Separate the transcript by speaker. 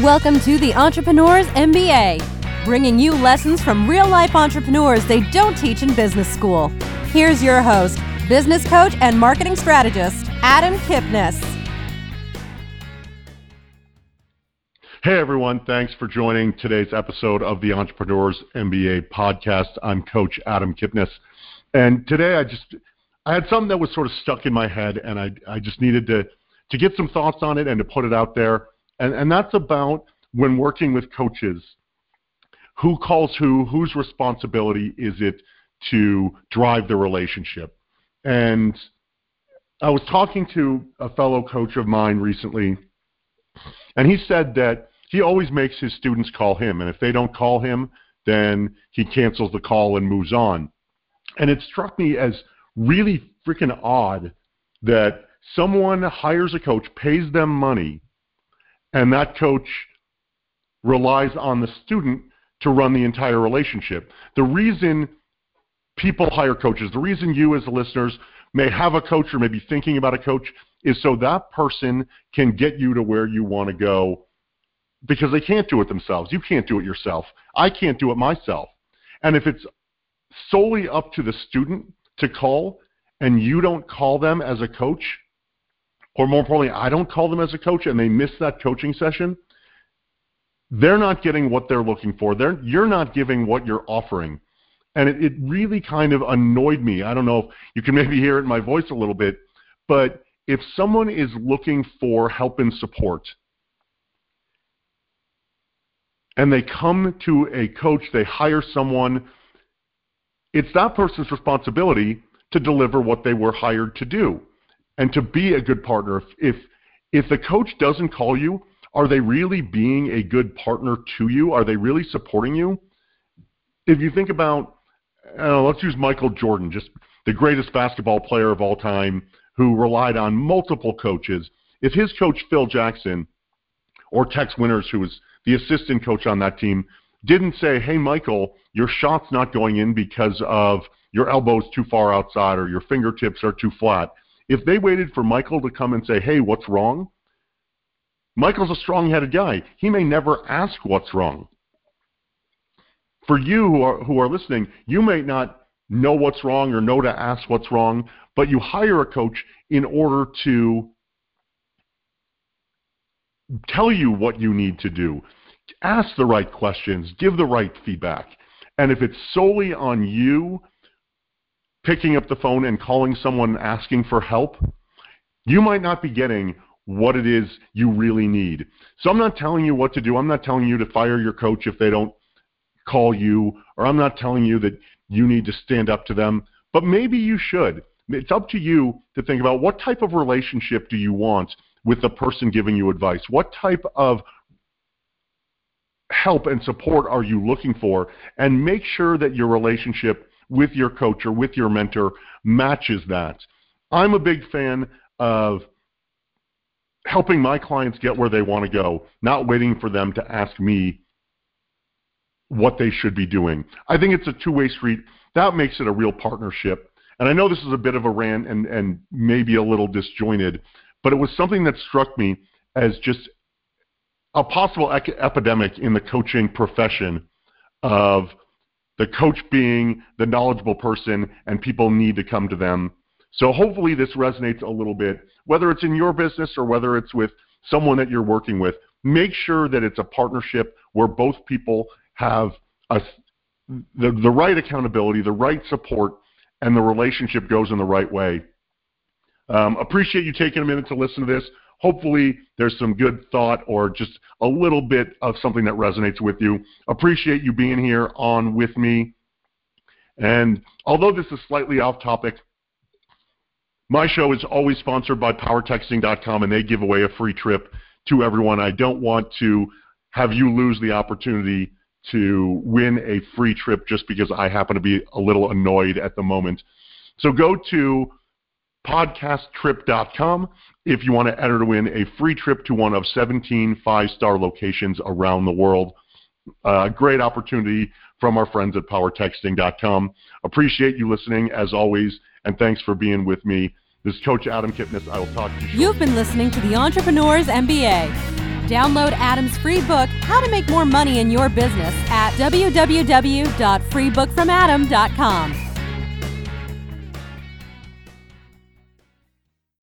Speaker 1: Welcome to the Entrepreneurs MBA, bringing you lessons from real life entrepreneurs they don't teach in business school. Here's your host, business coach and marketing strategist, Adam Kipnes.
Speaker 2: Hey everyone, thanks for joining today's episode of the Entrepreneurs MBA podcast. I'm Coach Adam Kipnes. And today I just I had something that was sort of stuck in my head and I I just needed to to get some thoughts on it and to put it out there. And, and that's about when working with coaches. Who calls who? Whose responsibility is it to drive the relationship? And I was talking to a fellow coach of mine recently, and he said that he always makes his students call him, and if they don't call him, then he cancels the call and moves on. And it struck me as really freaking odd that someone hires a coach, pays them money, and that coach relies on the student to run the entire relationship. The reason people hire coaches, the reason you as the listeners may have a coach or may be thinking about a coach is so that person can get you to where you want to go because they can't do it themselves. You can't do it yourself. I can't do it myself. And if it's solely up to the student to call and you don't call them as a coach, or more importantly, I don't call them as a coach and they miss that coaching session, they're not getting what they're looking for. They're, you're not giving what you're offering. And it, it really kind of annoyed me. I don't know if you can maybe hear it in my voice a little bit, but if someone is looking for help and support and they come to a coach, they hire someone, it's that person's responsibility to deliver what they were hired to do and to be a good partner. If, if, if the coach doesn't call you, are they really being a good partner to you? Are they really supporting you? If you think about, uh, let's use Michael Jordan, just the greatest basketball player of all time, who relied on multiple coaches. If his coach Phil Jackson or Tex Winters, who was the assistant coach on that team, didn't say, "Hey, Michael, your shot's not going in because of your elbows too far outside or your fingertips are too flat." If they waited for Michael to come and say, "Hey, what's wrong?" Michael's a strong-headed guy. He may never ask what's wrong. For you who are who are listening, you may not know what's wrong or know to ask what's wrong, but you hire a coach in order to tell you what you need to do. Ask the right questions, give the right feedback. And if it's solely on you picking up the phone and calling someone asking for help, you might not be getting what it is you really need. So I'm not telling you what to do. I'm not telling you to fire your coach if they don't call you, or I'm not telling you that you need to stand up to them, but maybe you should. It's up to you to think about what type of relationship do you want with the person giving you advice? What type of help and support are you looking for? And make sure that your relationship with your coach or with your mentor matches that. I'm a big fan of helping my clients get where they want to go, not waiting for them to ask me what they should be doing. I think it's a two-way street. That makes it a real partnership. And I know this is a bit of a rant and, and maybe a little disjointed, but it was something that struck me as just a possible ec- epidemic in the coaching profession of the coach being the knowledgeable person and people need to come to them. So hopefully this resonates a little bit, whether it's in your business or whether it's with someone that you're working with. Make sure that it's a partnership where both people have a, the, the right accountability, the right support, and the relationship goes in the right way. Um, appreciate you taking a minute to listen to this. Hopefully, there's some good thought or just a little bit of something that resonates with you. Appreciate you being here on with me. And although this is slightly off topic, my show is always sponsored by PowerTexting.com, and they give away a free trip to everyone. I don't want to have you lose the opportunity to win a free trip just because I happen to be a little annoyed at the moment. So go to podcasttrip.com if you want to enter to win a free trip to one of 17 five-star locations around the world. Uh, great opportunity from our friends at powertexting.com. Appreciate you listening as always, and thanks for being with me. This is Coach Adam Kipnes. I will talk to you.
Speaker 1: Shortly. You've been listening to the Entrepreneurs MBA Download Adam's free book, How to Make More Money in Your Business, at www.freebookfromadam.com.